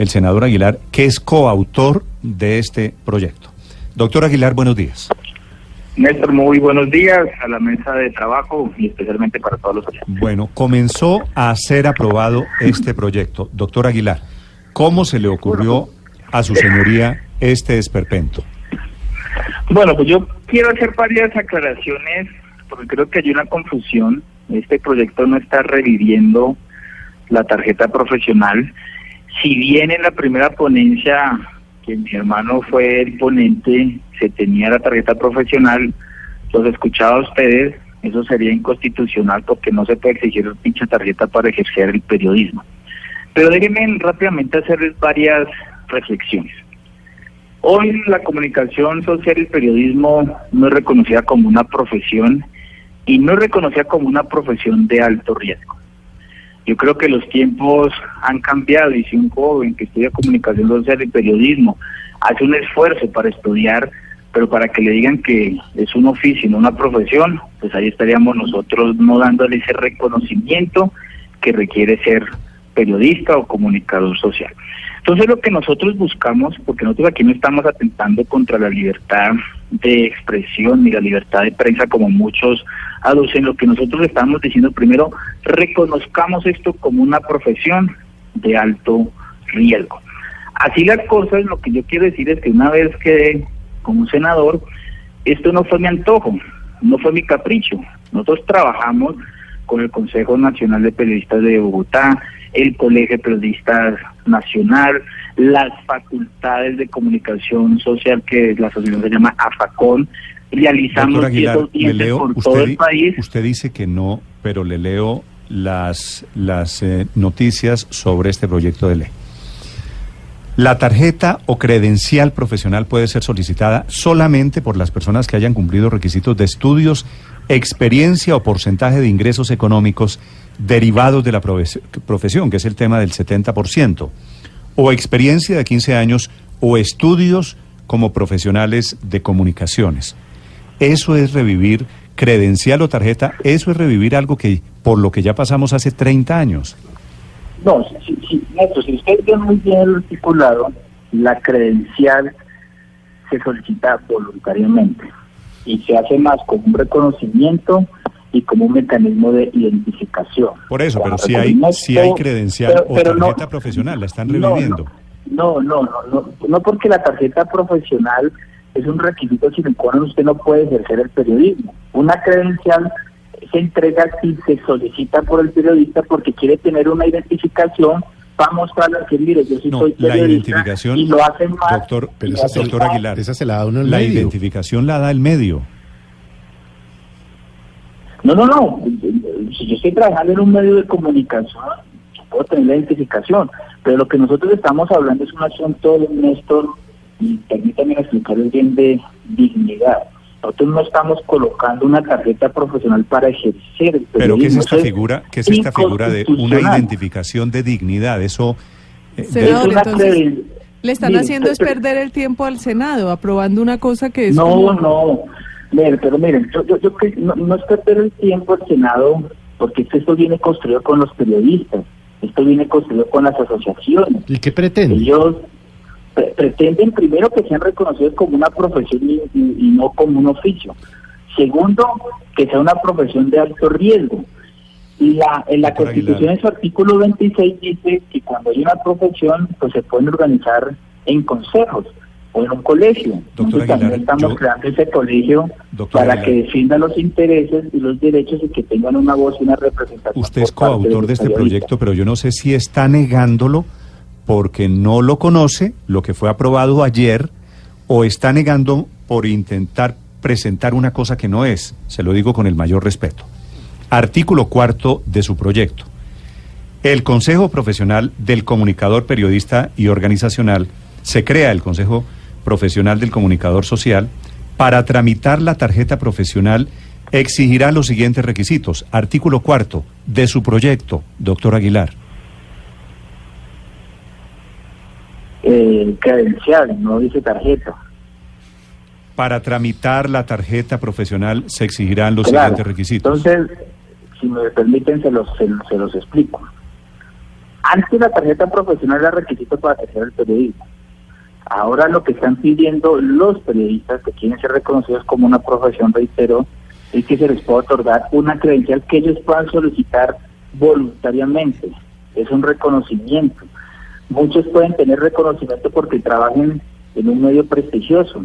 El senador Aguilar, que es coautor de este proyecto. Doctor Aguilar, buenos días. Néstor, muy buenos días a la mesa de trabajo y especialmente para todos los oyentes. Bueno, comenzó a ser aprobado este proyecto. Doctor Aguilar, ¿cómo se le ocurrió a su señoría este esperpento? Bueno, pues yo quiero hacer varias aclaraciones porque creo que hay una confusión. Este proyecto no está reviviendo la tarjeta profesional. Si bien en la primera ponencia, que mi hermano fue el ponente, se tenía la tarjeta profesional, los escuchaba a ustedes, eso sería inconstitucional porque no se puede exigir dicha tarjeta para ejercer el periodismo. Pero déjenme rápidamente hacerles varias reflexiones. Hoy la comunicación social y el periodismo no es reconocida como una profesión y no es reconocida como una profesión de alto riesgo. Yo creo que los tiempos han cambiado y si un joven que estudia comunicación social y periodismo hace un esfuerzo para estudiar, pero para que le digan que es un oficio, no una profesión, pues ahí estaríamos nosotros no dándole ese reconocimiento que requiere ser periodista o comunicador social. Entonces lo que nosotros buscamos, porque nosotros aquí no estamos atentando contra la libertad de expresión ni la libertad de prensa como muchos aducen, lo que nosotros estamos diciendo primero, reconozcamos esto como una profesión de alto riesgo. Así las cosas, lo que yo quiero decir es que una vez que como senador, esto no fue mi antojo, no fue mi capricho. Nosotros trabajamos con el Consejo Nacional de Periodistas de Bogotá, el Colegio de Periodistas Nacional, las facultades de comunicación social que la asociación se llama AFACON, realizamos Aguilar, leo, por usted, todo el país. usted dice que no, pero le leo las, las eh, noticias sobre este proyecto de ley. La tarjeta o credencial profesional puede ser solicitada solamente por las personas que hayan cumplido requisitos de estudios, experiencia o porcentaje de ingresos económicos derivados de la profes- profesión, que es el tema del 70%, o experiencia de 15 años o estudios como profesionales de comunicaciones. Eso es revivir credencial o tarjeta, eso es revivir algo que por lo que ya pasamos hace 30 años. No, si, si, Néstor, si usted ve muy bien el articulado, la credencial se solicita voluntariamente y se hace más como un reconocimiento y como un mecanismo de identificación. Por eso, pero si hay, si hay credencial pero- o pero no- tarjeta profesional, la están reviviendo. No, no, no, no, no porque la tarjeta profesional es un requisito sin el cual usted no puede ejercer el periodismo. Una credencial se entrega si se solicita por el periodista porque quiere tener una identificación para mostrarle que mire, yo sí No, soy la periodista identificación, y lo hacen más. doctor, lo esa- doctor. Aguilar, Esa se la da uno en la medio. identificación la da el medio. No, no, no. Si yo estoy trabajando en un medio de comunicación, yo puedo tener la identificación. Pero lo que nosotros estamos hablando es un asunto, Néstor, y permítanme explicarles bien de dignidad. Nosotros no estamos colocando una tarjeta profesional para ejercer el Pero ¿qué es esta figura? ¿Qué es esta figura de una identificación de dignidad? Eso eh, Es Senador, una entonces, Le están Mire, haciendo es perder el tiempo al Senado, aprobando una cosa que es No, como- no. Miren, pero miren, yo, yo, yo no, no es perder el tiempo al Senado, porque esto, viene construido con los periodistas, esto viene construido con las asociaciones. ¿Y qué pretende? Ellos pre- pretenden primero que sean reconocidos como una profesión y, y- y no como un oficio. Segundo, que sea una profesión de alto riesgo. Y la, en la Constitución, Aguilar. en su artículo 26, dice que cuando hay una profesión, pues se pueden organizar en consejos o en un colegio. Doctor Nosotros también Aguilar, estamos yo- creando ese colegio para Aguilar. que defiendan los intereses y los derechos y que tengan una voz y una representación. Usted es coautor los de este proyecto, pero yo no sé si está negándolo porque no lo conoce, lo que fue aprobado ayer, o está negando por intentar presentar una cosa que no es. Se lo digo con el mayor respeto. Artículo cuarto de su proyecto. El Consejo Profesional del Comunicador Periodista y Organizacional, se crea el Consejo Profesional del Comunicador Social, para tramitar la tarjeta profesional exigirá los siguientes requisitos. Artículo cuarto de su proyecto, doctor Aguilar. Eh, credencial, no dice tarjeta. Para tramitar la tarjeta profesional se exigirán los Claro. siguientes requisitos. Entonces, si me permiten, se los, se, se los explico. Antes la tarjeta profesional era requisito para ejercer el periodismo. Ahora lo que están pidiendo los periodistas que quieren ser reconocidos como una profesión, reitero, es que se les pueda otorgar una credencial que ellos puedan solicitar voluntariamente. Es un reconocimiento. Muchos pueden tener reconocimiento porque trabajan en un medio prestigioso.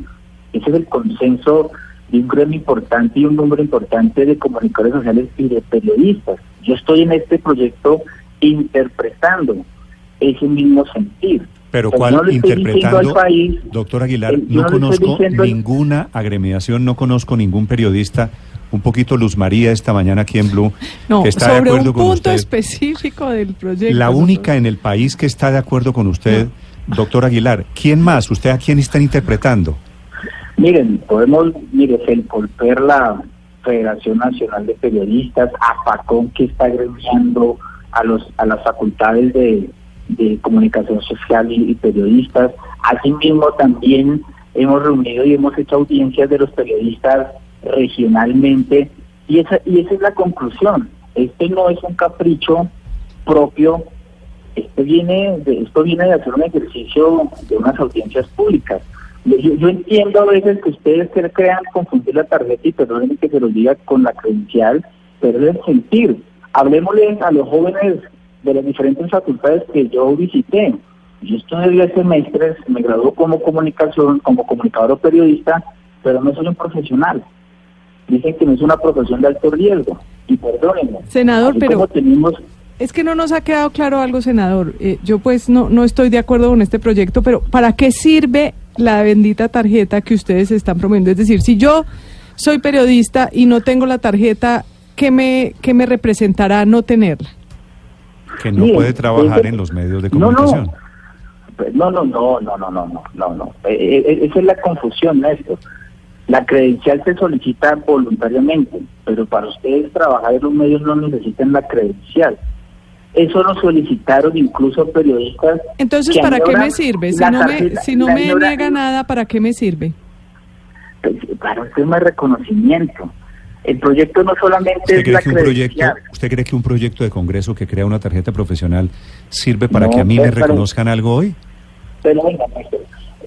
Ese es el consenso de un gremio importante y un número importante de comunicadores sociales y de periodistas. Yo estoy en este proyecto interpretando ese mismo sentir. Pero sea, ¿cuál no interpretando, al país, doctor Aguilar, eh, no conozco ninguna agremiación, no conozco ningún periodista, un poquito Luz María esta mañana aquí en Blue, No, que está de sobre acuerdo un con punto usted. específico del proyecto. La doctor. única en el país que está de acuerdo con usted, doctor Aguilar. ¿Quién más? ¿Usted a quién están interpretando? Miren, podemos, mire, Felcolper, la Federación Nacional de Periodistas, APACON, que está agremiando a los a las facultades de, de comunicación social y, y periodistas. Asimismo, también hemos reunido y hemos hecho audiencias de los periodistas regionalmente, y esa, y esa es la conclusión. Este no es un capricho propio este viene de, esto viene de hacer un ejercicio de unas audiencias públicas. Yo, entiendo a veces que ustedes cre- crean confundir la tarjeta y perdonen que se los diga con la credencial, pero es sentir. Hablemosle a los jóvenes de las diferentes facultades que yo visité. Yo estudié 10 semestres, me graduó como comunicación, como comunicador o periodista, pero no soy un profesional. Dicen que no es una profesión de alto riesgo. Y perdónenme. Senador, pero- tenemos Es que no nos ha quedado claro algo, senador. Eh, yo pues no, no estoy de acuerdo con este proyecto, pero ¿para qué sirve la bendita tarjeta que ustedes están promoviendo? Es decir, si yo soy periodista y no tengo la tarjeta, ¿qué me, qué me representará no tenerla? Que no puede trabajar en los medios de No, no. comunicación. Pues, No, no, no, no, no, no, no, no, no. Eh, eh, esa es la confusión, Néstor. La credencial se solicita voluntariamente, pero para ustedes trabajar en los medios no necesitan la credencial. Eso lo solicitaron incluso periodistas. Entonces, que ¿para qué me sirve? Si no me, si no me niega nada, ¿para qué me sirve? Pues, Para un tema de reconocimiento. El proyecto no solamente ¿Usted es cree, la que un proyecto. ¿Usted cree que un proyecto de Congreso que crea una tarjeta profesional sirve para No, que a mí me reconozcan algo hoy? Pero venga,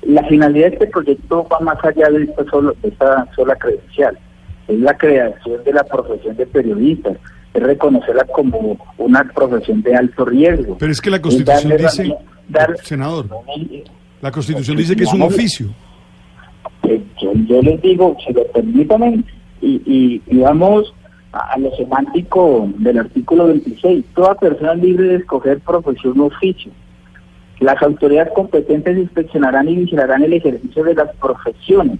la finalidad de este proyecto va más allá de esta, solo, de esta sola credencial. Es la creación de la profesión de periodistas, es reconocerla como una profesión de alto riesgo. Pero es que la Constitución dice, dar- senador, Eh, la Constitución dice que es un oficio. yo, yo les digo, si lo permítanme, y, y, vamos a, lo semántico del artículo 26, toda persona libre de escoger profesión o oficio. Las autoridades competentes inspeccionarán y vigilarán el ejercicio de las profesiones.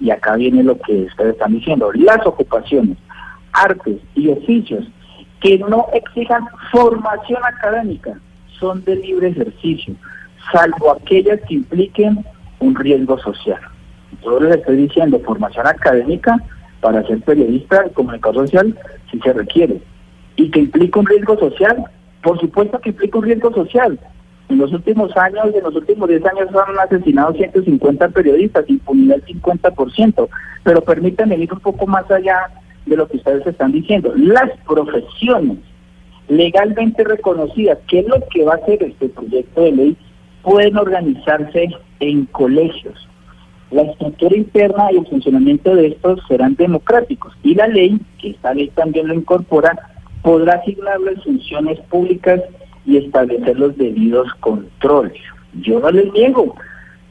Y acá viene lo que ustedes están diciendo, las ocupaciones, artes y oficios que no exijan formación académica son de libre ejercicio, salvo aquellas que impliquen un riesgo social. Yo les estoy diciendo formación académica para ser periodista comunicador social si se requiere. Y que implica un riesgo social, por supuesto que implica un riesgo social. En los últimos años, en los últimos 10 años han asesinado 150 periodistas, impunidad del 50%. Pero permítanme ir un poco más allá de lo que ustedes están diciendo. Las profesiones legalmente reconocidas, que es lo que va a hacer este proyecto de ley, pueden organizarse en colegios. La estructura interna y el funcionamiento de estos serán democráticos y la ley, que esta ley también lo incorpora, podrá asignarles funciones públicas y establecer los debidos controles. Yo no les niego,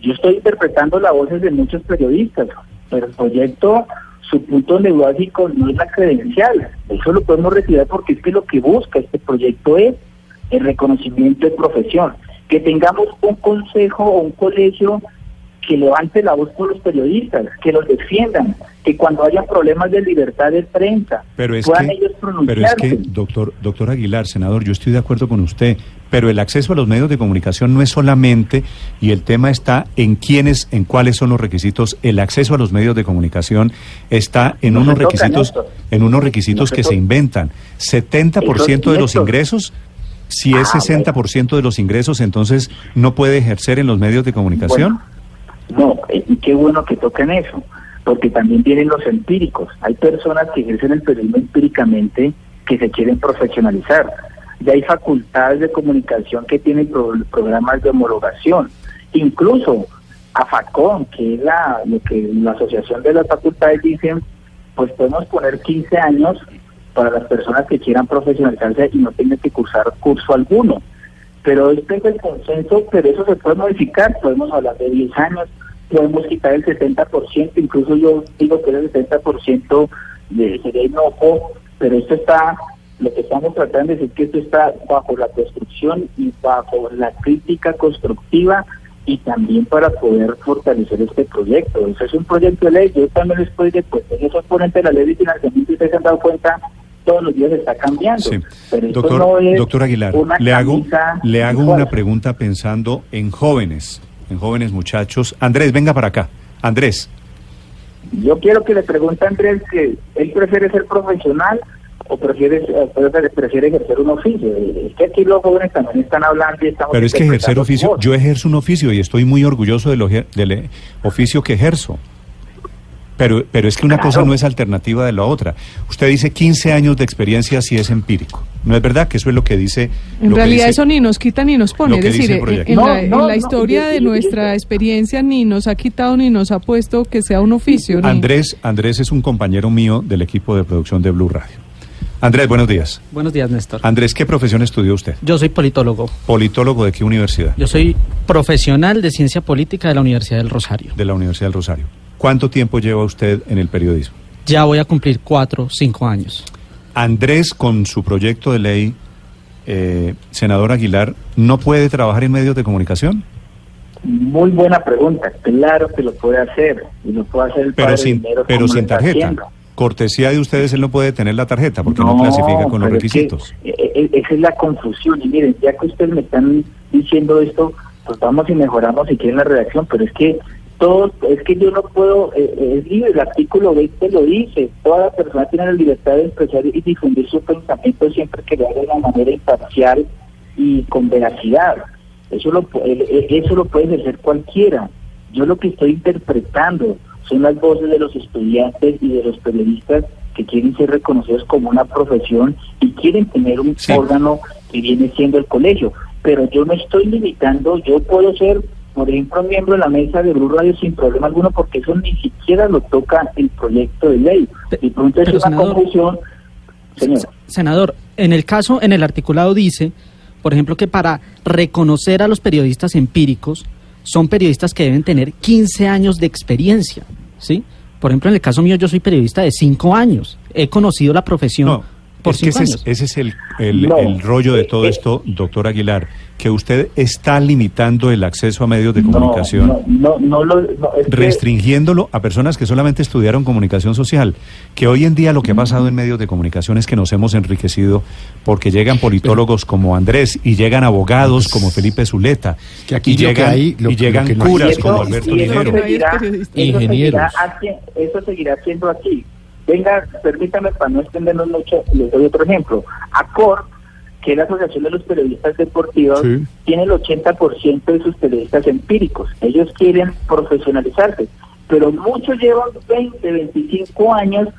yo estoy interpretando las voces de muchos periodistas, pero el proyecto, su punto neurálgico no es la credencial, eso lo podemos retirar porque es que lo que busca este proyecto es el reconocimiento de profesión, que tengamos un consejo o un colegio que levante la voz por los periodistas, que los defiendan, que cuando haya problemas de libertad de prensa Pero es puedan que, ellos pero pronunciarse. es que, doctor, doctor Aguilar, senador, yo estoy de acuerdo con usted, pero el acceso a los medios de comunicación no es solamente, y el tema está en quiénes, en cuáles son los requisitos. El acceso a los medios de comunicación está en No se unos requisitos, en unos requisitos No se que se toca. inventan. 70% de los ingresos. Si es Ah, 60% de los ingresos, entonces no puede ejercer en los medios de comunicación. No, eh, y qué bueno que toquen eso, porque también vienen los empíricos. Hay personas que ejercen el periodismo empíricamente que se quieren profesionalizar. Ya hay facultades de comunicación que tienen pro- programas de homologación. Incluso AFACON, que es la, lo que la asociación de las facultades dicen, pues podemos poner 15 años para las personas que quieran profesionalizarse y no tengan que cursar curso alguno pero este es el consenso, pero eso se puede modificar, podemos hablar de 10 años, podemos quitar el 70%, incluso yo digo que el 70% de, sería inocuo, pero esto está, lo que estamos tratando de decir que esto está bajo la construcción y bajo la crítica constructiva y también para poder fortalecer este proyecto. Eso es un proyecto de ley, yo también les puedo decir, pues yo soy ponente de la ley de financiamiento ustedes se han dado cuenta, todos los días está cambiando. Sí. Pero esto Doctor, no es doctor Aguilar, una le hago, le hago igual. una pregunta pensando en jóvenes, en jóvenes muchachos. Andrés, venga para acá. Andrés, Yo quiero que le pregunte a Andrés que él prefiere ser profesional o prefiere, eh, prefiere, ejercer un oficio. Es que aquí los jóvenes también están hablando y estamos... pero es que ejercer oficio, yo ejerzo un oficio y estoy muy orgulloso del eh, oficio que ejerzo. Pero, pero es que una Claro. cosa no es alternativa de la otra. Usted dice 15 años de experiencia si es empírico. ¿No es verdad que eso es lo que dice? En lo que realidad dice- eso ni nos quita ni nos pone. lo Es que dice decir, en, proyecto. en No, la, en la no, historia de nuestra experiencia ni nos ha quitado ni nos ha puesto que sea un oficio. ni- Andrés, Andrés es un compañero mío del equipo de producción de Blue Radio. Andrés, buenos días. Buenos días, Néstor. Andrés, ¿qué profesión estudió usted? Yo soy politólogo. Politólogo de qué universidad? Yo soy profesional de ciencia política de la Universidad del Rosario. De la Universidad del Rosario. ¿Cuánto tiempo lleva usted en el periodismo? Ya voy a cumplir cuatro, cinco años. Andrés, con su proyecto de ley, eh, senador Aguilar, ¿no puede trabajar en medios de comunicación? Muy buena pregunta. Claro que lo puede hacer. Y lo puede hacer el Pero padre sin, dinero pero sin tarjeta. haciendo. Cortesía de ustedes, él no puede tener la tarjeta porque no, clasifica con los pero es que, requisitos. eh, eh, esa es la confusión. Y miren, ya que ustedes me están diciendo esto, pues vamos y mejoramos si quieren la redacción, pero es que todo, es que yo no puedo, eh, eh, es libre, el artículo 20 lo dice, toda la persona tiene la libertad de expresar y difundir su pensamiento siempre que lo haga de una manera imparcial y con veracidad. Eso lo, eh, eh, eso lo puede ejercer cualquiera. Yo lo que estoy interpretando son las voces de los estudiantes y de los periodistas que quieren ser reconocidos como una profesión y quieren tener un Sí. órgano que viene siendo el colegio. Pero yo no estoy limitando, yo puedo ser, por ejemplo, miembro de la mesa de Blue Radio sin problema alguno, porque eso ni siquiera lo toca el proyecto de ley. Y pronto es Pero, una senador, confusión. Señor. Senador, en el caso, en el articulado dice, por ejemplo, que para reconocer a los periodistas empíricos, son periodistas que deben tener 15 años de experiencia, ¿sí? Por ejemplo, en el caso mío, yo soy periodista de 5 años. He conocido la profesión No, por es que 5 ese años. es, ese es el, el- No. el rollo de todo Eh, esto, doctor Aguilar, que usted está limitando el acceso a medios de No, comunicación. No, no, no lo. no, es que- restringiéndolo a personas que solamente estudiaron comunicación social, que hoy en día lo que ha pasado en medios de comunicación es que nos hemos enriquecido porque llegan politólogos como Andrés y llegan abogados como Felipe Zuleta Que aquí y llegan, hay- lo- y llegan lo que no- curas como Alberto Linero. Ingenieros. Eso seguirá siendo así. Venga, permítame para no extendernos mucho, les doy otro ejemplo. ACOR, que es la Asociación de los Periodistas Deportivos, Sí. tiene el 80% de sus periodistas empíricos. Ellos quieren profesionalizarse, pero muchos llevan 20, 25 años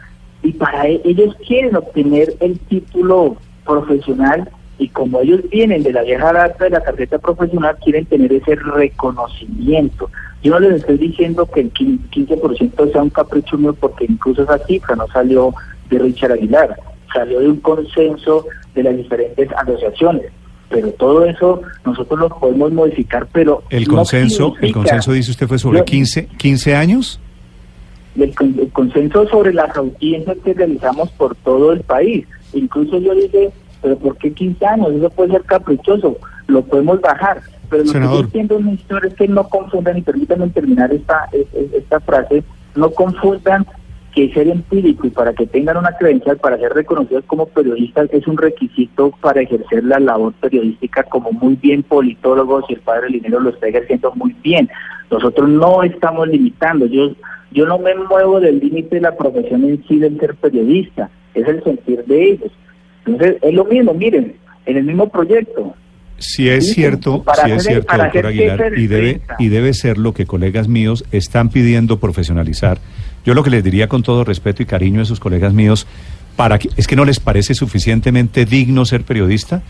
y para e- ellos quieren obtener el título profesional y como ellos vienen de la vieja data de la tarjeta profesional, quieren tener ese reconocimiento. Yo no les estoy diciendo que el quin- 15% sea un capricho mío porque incluso esa cifra no salió de Richard Aguilar, salió de un consenso de las diferentes asociaciones. Pero todo eso nosotros lo podemos modificar, pero El no consenso, el consenso dice usted fue sobre Yo- 15, 15 años. el, el consenso sobre las audiencias que realizamos por todo el país. Incluso yo dije, pero ¿por qué 15 años? Eso puede ser caprichoso, lo podemos bajar. Pero lo que Senador. yo entiendo, Néstor, es que no confundan, y permítanme terminar esta, es- es- esta frase, no confundan que ser empírico y para que tengan una credencial para ser reconocidos como periodistas es un requisito para ejercer la labor periodística como muy bien politólogos y el padre Linero lo está ejerciendo muy bien. Nosotros no estamos limitando, yo, yo no me muevo del límite de la profesión en sí del ser periodista, es el sentir de ellos. Entonces, es lo mismo, miren, en el mismo proyecto, Si es Sí, cierto, para si es cierto, para doctor Aguilar, y debe, y debe ser lo que colegas míos están pidiendo profesionalizar. Yo lo que les diría con todo respeto y cariño a esos colegas míos, para que, es que no les parece suficientemente digno ser periodista,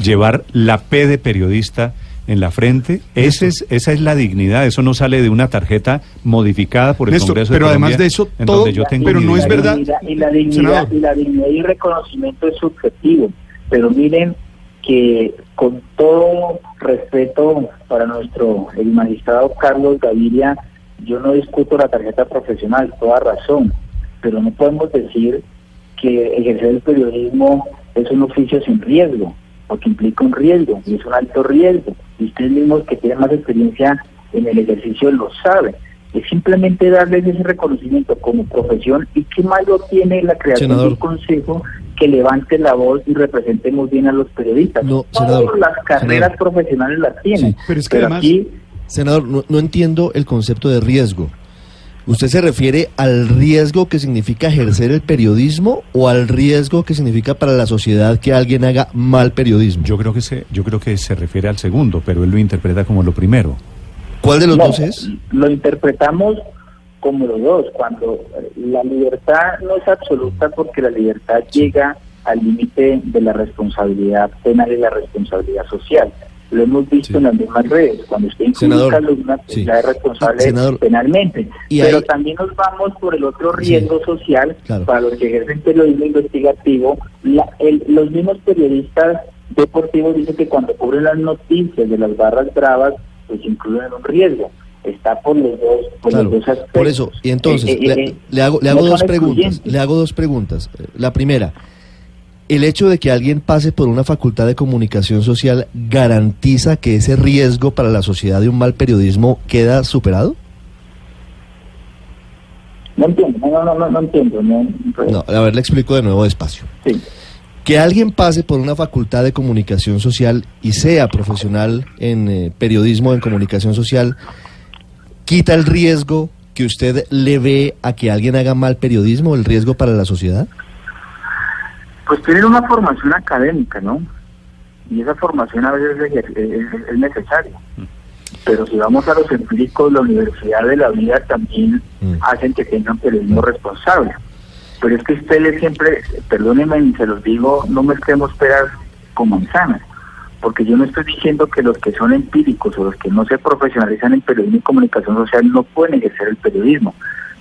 llevar la P de periodista en la frente, Ese es, esa es la dignidad, eso no sale de una tarjeta modificada por el Néstor, Congreso pero de además Colombia, de eso, todo- donde yo tengo pero no es dignidad. verdad. Y la dignidad, y la dignidad y reconocimiento es subjetivo. Pero miren que con todo respeto para nuestro el magistrado Carlos Gaviria, yo no discuto la tarjeta profesional, toda razón, pero no podemos decir que ejercer el periodismo es un oficio sin riesgo, porque implica un riesgo, y es un alto riesgo. Y ustedes mismos que tienen más experiencia en el ejercicio lo saben. Es simplemente darles ese reconocimiento como profesión y qué malo tiene la creación Senador. de un consejo que levante la voz y represente muy bien a los periodistas. No, Todas senador, las carreras senador. profesionales las tienen. Sí, pero es que además- aquí Senador, no, no entiendo el concepto de riesgo. ¿Usted se refiere al riesgo que significa ejercer el periodismo o al riesgo que significa para la sociedad que alguien haga mal periodismo? Yo creo que se, yo creo que se refiere al segundo, pero él lo interpreta como lo primero. ¿Cuál de los No, dos es? Lo interpretamos como los dos, cuando eh, la libertad no es absoluta porque la libertad llega al límite de la responsabilidad penal y la responsabilidad social. Lo hemos visto Sí. en las mismas redes, cuando usted Senador, inculca una sí. ya es responsable Senador, penalmente. y Pero ahí- también nos vamos por el otro Sí, riesgo social claro. para los que ejercen periodismo investigativo. La- el- los mismos periodistas deportivos dicen que cuando cubren las noticias de las barras bravas, pues incluyen un riesgo. Está por los dos, por Claro, los dos aspectos. por eso. Y entonces, Eh, eh, le, eh, le hago, le no hago dos preguntas. Le hago dos preguntas. Eh, La primera, ¿el hecho de que alguien pase por una facultad de comunicación social garantiza que ese riesgo para la sociedad de un mal periodismo queda superado? No entiendo, no, no, no, no entiendo. No, No, a ver, le explico de nuevo despacio. Sí. Que alguien pase por una facultad de comunicación social y sea profesional en eh, periodismo, en comunicación social, quita el riesgo que usted le ve a que alguien haga mal periodismo, el riesgo para la sociedad. Pues tienen una formación académica, ¿no? Y esa formación a veces es, es- es- es necesaria. Pero si vamos a los empíricos, la universidad de la vida también Mm. hacen que tengan periodismo responsable. Pero es que ustedes siempre, perdónenme y se los digo, no mezclemos peras con manzanas. Porque yo no estoy diciendo que los que son empíricos o los que no se profesionalizan en periodismo y comunicación social no pueden ejercer el periodismo.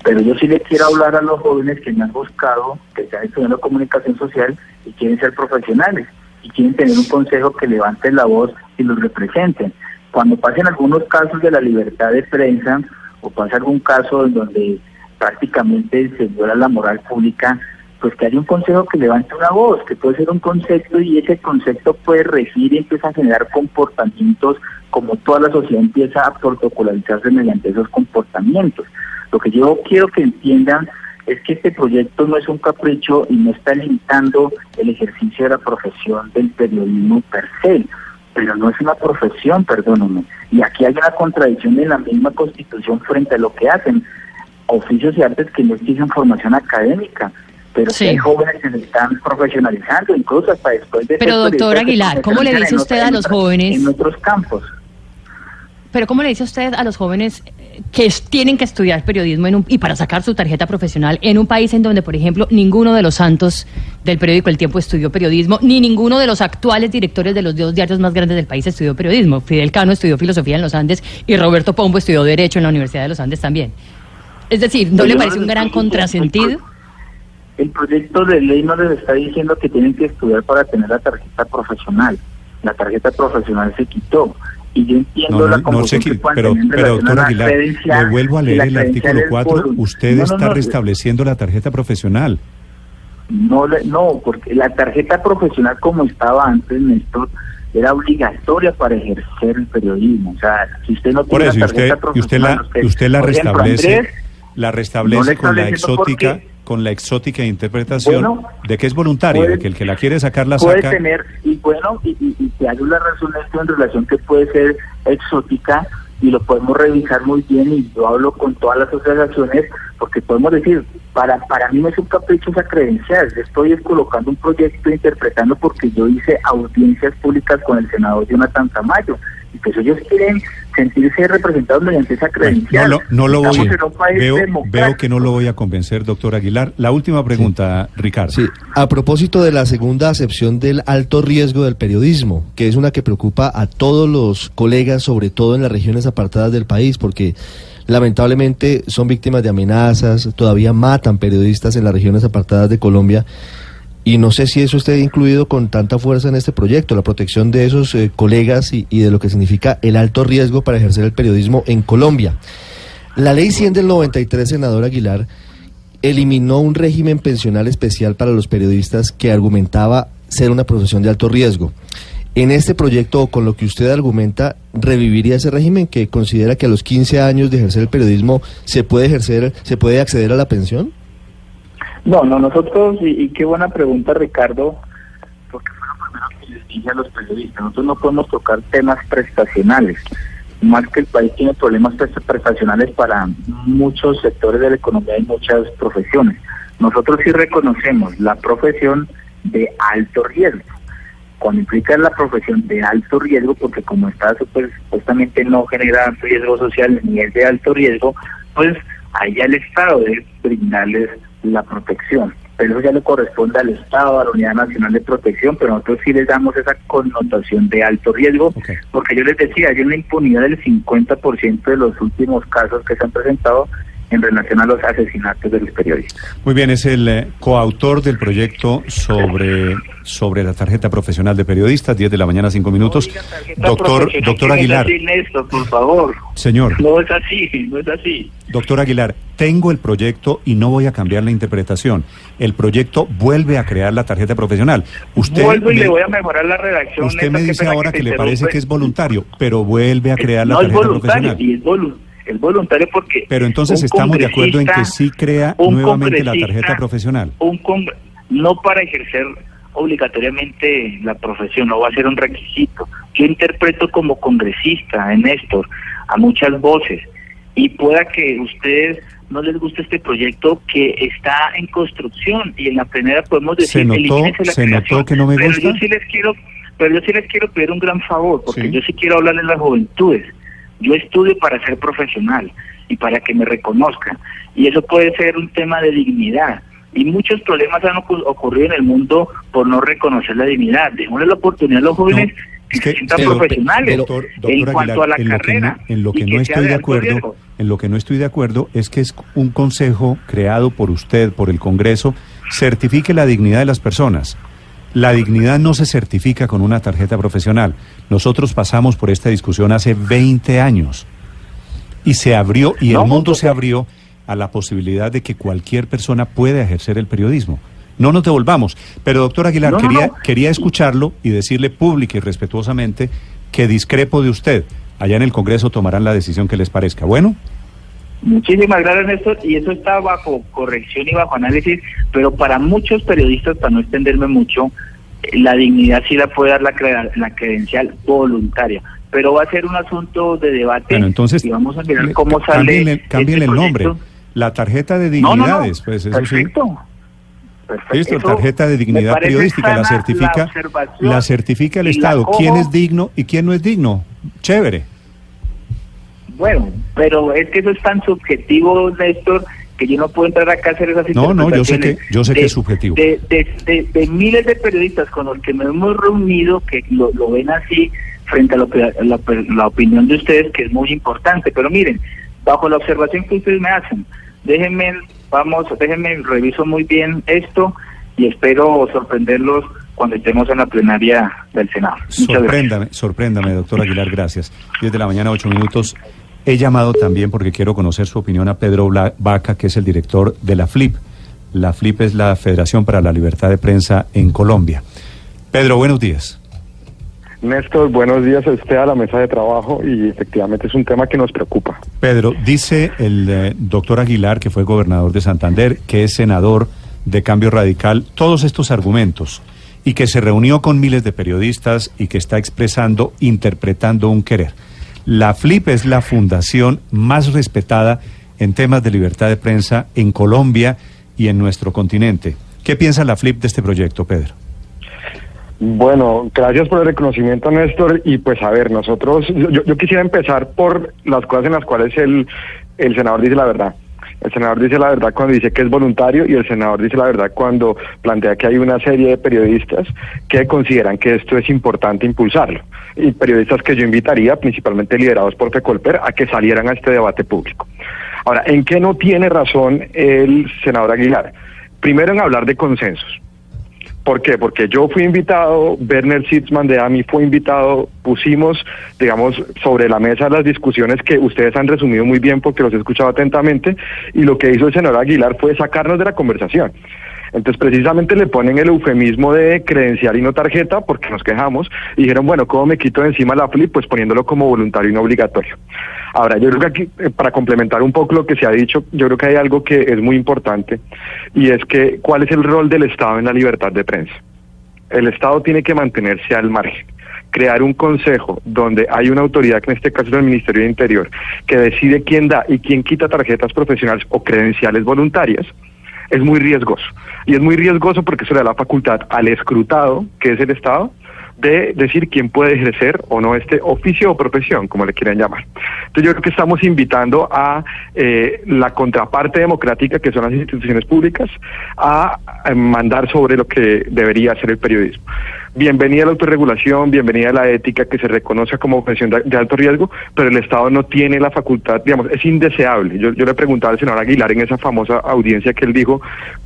Pero yo sí le quiero hablar a los jóvenes que me han buscado, que están estudiando comunicación social y quieren ser profesionales y quieren tener un consejo que levante la voz y los representen. Cuando pasen algunos casos de la libertad de prensa o pasa algún caso en donde prácticamente se viola la moral pública, pues que haya un consejo que levante una voz, que puede ser un concepto y ese concepto puede regir y empieza a generar comportamientos como toda la sociedad empieza a protocolarizarse mediante esos comportamientos. Lo que yo quiero que entiendan es que este proyecto no es un capricho y no está limitando el ejercicio de la profesión del periodismo per se, pero no es una profesión, perdónenme. Y aquí hay una contradicción en la misma constitución frente a lo que hacen oficios y artes que no exigen formación académica, pero Sí. hay jóvenes que se están profesionalizando, incluso hasta después de... Pero, doctor Aguilar, ¿cómo le dice usted a los jóvenes? En otros campos. Pero ¿cómo le dice usted a los jóvenes eh, que tienen que estudiar periodismo en un- y para sacar su tarjeta profesional en un país en donde, por ejemplo, ninguno de los santos del periódico El Tiempo estudió periodismo, ni ninguno de los actuales directores de los dos diarios más grandes del país estudió periodismo? Fidel Cano estudió filosofía en los Andes y Roberto Pombo estudió Derecho en la Universidad de los Andes también. Es decir, ¿no Pero le parece un gran contrasentido? El proyecto de ley no les está diciendo que tienen que estudiar para tener la tarjeta profesional. La tarjeta profesional se quitó. Y yo entiendo No, la no, no confusión sé que pero, tener pero doctor la Aguilar, le vuelvo a leer la el artículo del 4. foro. Usted No, no, está no, restableciendo la tarjeta profesional. No, no, porque la tarjeta profesional como estaba antes, Néstor, era obligatoria para ejercer el periodismo. O sea, si usted no Por tiene eso, y una usted, tarjeta y usted la, profesional, y usted la por ejemplo, restablece, Andrés, la no restablece le con la exótica, porque- con la exótica interpretación Bueno, de que es voluntaria, puede- de que el que la quiere sacar la puede saca. tener, y bueno, y, y, y te hago la razón esto en relación que puede ser exótica y lo podemos revisar muy bien y yo hablo con todas las asociaciones porque podemos decir, para para mí no es un capricho esa credencial, estoy es colocando un proyecto interpretando porque yo hice audiencias públicas con el senador Jonathan Tamayo y pues ellos quieren sentirse representados mediante esa No credencial. lo, no lo voy a- en un país veo, veo que no lo voy a convencer, doctor Aguilar. La última pregunta, Ricardo. Sí, a propósito de la segunda acepción del alto riesgo del periodismo, que es una que preocupa a todos los colegas, sobre todo en las regiones apartadas del país, porque lamentablemente son víctimas de amenazas, todavía matan periodistas en las regiones apartadas de Colombia. Y no sé si eso esté incluido con tanta fuerza en este proyecto, la protección de esos eh, colegas y, de lo que significa el alto riesgo para ejercer el periodismo en Colombia. La ley 100 del 93, senador Aguilar, eliminó un régimen pensional especial para los periodistas que argumentaba ser una profesión de alto riesgo. En este proyecto, o con lo que usted argumenta, reviviría ese régimen que considera que a los 15 años de ejercer el periodismo se puede ejercer, se puede acceder a la pensión? No, no, nosotros, y, qué buena pregunta Ricardo, porque fue lo primero que les dije a los periodistas, nosotros no podemos tocar temas prestacionales, más que el país tiene problemas presta- prestacionales para muchos sectores de la economía y muchas profesiones. Nosotros sí reconocemos la profesión de alto riesgo. Cuando implica la profesión de alto riesgo, porque como está supuestamente no genera riesgo social ni es de alto riesgo, pues ahí el Estado debe brindarles la protección. Pero eso ya le corresponde al Estado, a la Unidad Nacional de Protección, pero nosotros sí les damos esa connotación de alto riesgo, porque yo les decía, hay una impunidad del 50% de los últimos casos que se han presentado en relación a los asesinatos de los periodistas. Muy bien, es el eh, coautor del proyecto sobre, sobre la tarjeta profesional de periodistas, 10 de la mañana, 5 minutos. Doctor, doctor Aguilar, No es Néstor, por favor. señor, No es así, no es así. doctor Aguilar, tengo el proyecto y no voy a cambiar la interpretación. El proyecto vuelve a crear la tarjeta profesional. Usted Vuelvo y me- le voy a mejorar la redacción. Usted Néstor, me dice ahora que le parece que es voluntario, pero vuelve a crear la no es tarjeta voluntario, profesional. y es, volu- es voluntario porque... Pero entonces estamos de acuerdo en que sí crea nuevamente la tarjeta profesional. un no para ejercer obligatoriamente la profesión, no va a ser un requisito. Yo interpreto como congresista, en Néstor, a muchas voces y pueda que ustedes no les guste este proyecto que está en construcción y en la primera podemos decir ¿Se notó- la se notó que no me pero gusta? yo sí les quiero pero yo sí les quiero pedir un gran favor porque Sí. yo sí quiero hablarles a las juventudes yo estudio para ser profesional y para que me reconozcan y eso puede ser un tema de dignidad y muchos problemas han ocu- ocurrido en el mundo por no reconocer la dignidad démosle la oportunidad a los jóvenes No, que que- se sientan pero- profesionales Doctor, doctor en cuanto a la en lo que carrera no, en lo que no estoy de acuerdo, riesgo. en lo que no estoy de acuerdo es que es un consejo creado por usted, por el Congreso, certifique la dignidad de las personas. La dignidad no se certifica con una tarjeta profesional. Nosotros pasamos por esta discusión hace 20 años y se abrió y el mundo pues, se abrió a la posibilidad de que cualquier persona pueda ejercer el periodismo. No nos devolvamos. Pero doctor Aguilar, No, no, quería, no. quería escucharlo y decirle pública y respetuosamente que discrepo de usted. Allá en el Congreso tomarán la decisión que les parezca. Bueno, Muchísimas gracias, Néstor. Y eso está bajo corrección y bajo análisis, pero para muchos periodistas, para no extenderme mucho, eh, la dignidad sí la puede dar la, crea- la credencial voluntaria. Pero va a ser un asunto de debate bueno, entonces y vamos a mirar cómo sale. cámbienle, este el nombre. La tarjeta de No, no, no. dignidades, pues eso sí. Perfecto. Perfecto. Listo, tarjeta de dignidad periodística, la certifica, la certifica el Estado. ¿Quién es digno y quién no es digno? Chévere. Bueno, pero es que eso es tan subjetivo, Néstor, que yo no puedo entrar acá a hacer esas No, no, yo sé que- yo sé que De- es subjetivo. De, de- de- miles de periodistas con los que nos hemos reunido, que lo, lo ven así, frente a, lo que- a la, la opinión de ustedes, que es muy importante. Pero miren, bajo la observación que ustedes me hacen, déjenme, vamos, déjenme, reviso muy bien esto y espero sorprenderlos cuando estemos en la plenaria del Senado. Muchas gracias. Sorpréndame, sorpréndame, doctor Aguilar, gracias. 10 de la mañana, 8 minutos. He llamado también porque quiero conocer su opinión a Pedro Vaca, que es el director de la FLIP. La FLIP es la Federación para la Libertad de Prensa en Colombia. Pedro, buenos días. Néstor, buenos días a usted a la mesa de trabajo y efectivamente es un tema que nos preocupa. Pedro, dice el eh, doctor Aguilar, que fue gobernador de Santander, que es senador de Cambio Radical, todos estos argumentos y que se reunió con miles de periodistas y que está expresando, interpretando un querer. La FLIP es la fundación más respetada en temas de libertad de prensa en Colombia y en nuestro continente. ¿Qué piensa la FLIP de este proyecto, Pedro? Bueno, gracias por el reconocimiento, Néstor. Y pues a ver, nosotros, yo, yo quisiera empezar por las cosas en las cuales el, el senador dice la verdad. El senador dice la verdad cuando dice que es voluntario y el senador dice la verdad cuando plantea que hay una serie de periodistas que consideran que esto es importante impulsarlo. Y periodistas que yo invitaría, principalmente liderados por Fecolper, a que salieran a este debate público. Ahora, ¿en qué no tiene razón el senador Aguilar? Primero en hablar de consensos. ¿Por qué? Porque yo fui invitado, Werner Sitzman de AMI fue invitado, pusimos, digamos, sobre la mesa las discusiones que ustedes han resumido muy bien porque los he escuchado atentamente, y lo que hizo el senador Aguilar fue sacarnos de la conversación. Entonces, precisamente le ponen el eufemismo de credencial y no tarjeta, porque nos quejamos, y dijeron, bueno, ¿cómo me quito de encima la FLIP? Pues poniéndolo como voluntario y no obligatorio. Ahora, yo creo que aquí, eh, para complementar un poco lo que se ha dicho, yo creo que hay algo que es muy importante, y es que, ¿cuál es el rol del Estado en la libertad de prensa? El Estado tiene que mantenerse al margen crear un consejo donde hay una autoridad, que en este caso es el Ministerio de Interior, que decide quién da y quién quita tarjetas profesionales o credenciales voluntarias, es muy riesgoso. Y es muy riesgoso porque eso le da la facultad al escrutado, que es el Estado, de decir quién puede ejercer o no este oficio o profesión, como le quieran llamar. Entonces yo creo que estamos invitando a eh, la contraparte democrática, que son las instituciones públicas, a, a mandar sobre lo que debería ser el periodismo bienvenida la autorregulación, bienvenida la ética que se reconoce como profesión de, alto riesgo, pero el Estado no tiene la facultad, digamos, es indeseable. Yo, yo le preguntaba al senador Aguilar en esa famosa audiencia que él dijo,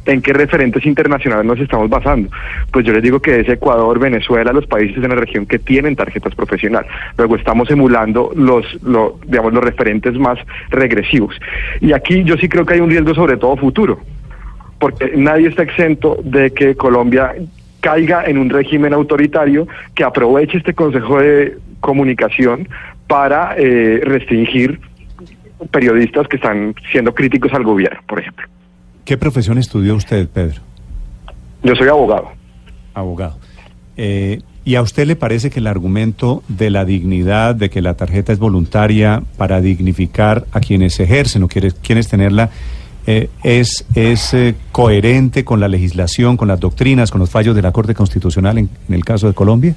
¿en qué referentes internacionales nos estamos basando? Pues yo les digo que es Ecuador, Venezuela, los países en la región que tienen tarjetas profesionales. Luego estamos emulando los, lo, digamos, los referentes más regresivos. Y aquí yo sí creo que hay un riesgo sobre todo futuro porque nadie está exento de que Colombia caiga en un régimen autoritario que aproveche este Consejo de Comunicación para eh, restringir periodistas que están siendo críticos al gobierno, por ejemplo. ¿Qué profesión estudió usted, Pedro? Yo soy abogado. Abogado. Eh, ¿Y a usted le parece que el argumento de la dignidad, de que la tarjeta es voluntaria para dignificar a quienes ejercen o quienes, quienes tenerla, eh, es, es eh, coherente con la legislación, con las doctrinas, con los fallos de la Corte Constitucional en, en, el caso de Colombia?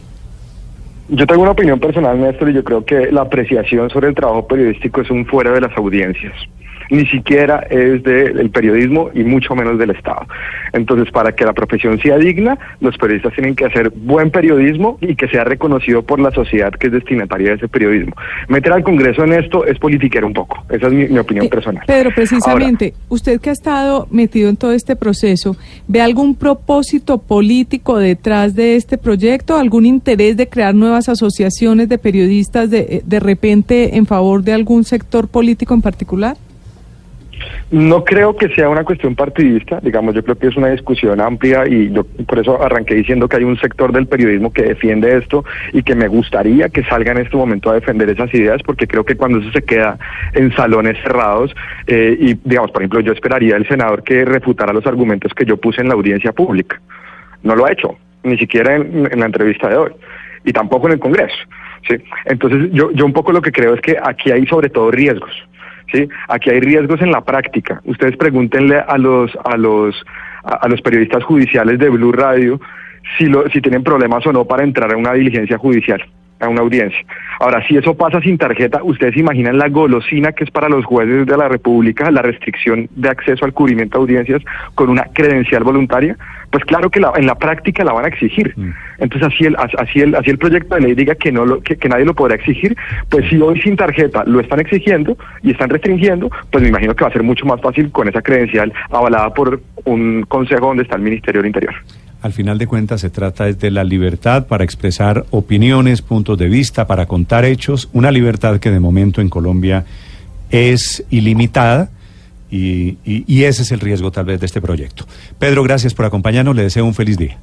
Yo tengo una opinión personal, Néstor, y yo creo que la apreciación sobre el trabajo periodístico es un fuera de las audiencias ni siquiera es del periodismo y mucho menos del Estado. Entonces, para que la profesión sea digna, los periodistas tienen que hacer buen periodismo y que sea reconocido por la sociedad que es destinataria de ese periodismo. Meter al Congreso en esto es politiquear un poco. Esa es mi, mi opinión eh, personal. Pedro, precisamente, Ahora, usted que ha estado metido en todo este proceso, ¿ve algún propósito político detrás de este proyecto? ¿Algún interés de crear nuevas asociaciones de periodistas de, de repente en favor de algún sector político en particular? No creo que sea una cuestión partidista, digamos, yo creo que es una discusión amplia y yo por eso arranqué diciendo que hay un sector del periodismo que defiende esto y que me gustaría que salga en este momento a defender esas ideas, porque creo que cuando eso se queda en salones cerrados eh, y, digamos, por ejemplo, yo esperaría el senador que refutara los argumentos que yo puse en la audiencia pública. No lo ha hecho, ni siquiera en, en la entrevista de hoy, y tampoco en el Congreso. ¿sí? Entonces, yo, yo un poco lo que creo es que aquí hay sobre todo riesgos. ¿Sí? Aquí hay riesgos en la práctica. Ustedes pregúntenle a los a los a, los periodistas judiciales de Blue Radio si lo, si tienen problemas o no para entrar a una diligencia judicial, a una audiencia. Ahora, si eso pasa sin tarjeta, ustedes imaginan la golosina que es para los jueces de la República la restricción de acceso al cubrimiento de audiencias con una credencial voluntaria, pues claro que la, en la práctica la van a exigir. Mm. Entonces así el, así el, así el proyecto de ley diga que no lo, que, que, nadie lo podrá exigir, pues si hoy sin tarjeta lo están exigiendo y están restringiendo, pues me imagino que va a ser mucho más fácil con esa credencial avalada por un consejo donde está el Ministerio del Interior. Al final de cuentas se trata de la libertad para expresar opiniones, puntos de vista, para contar hechos, una libertad que de momento en Colombia es ilimitada y, y, y ese es el riesgo tal vez de este proyecto. Pedro, gracias por acompañarnos, le deseo un feliz día.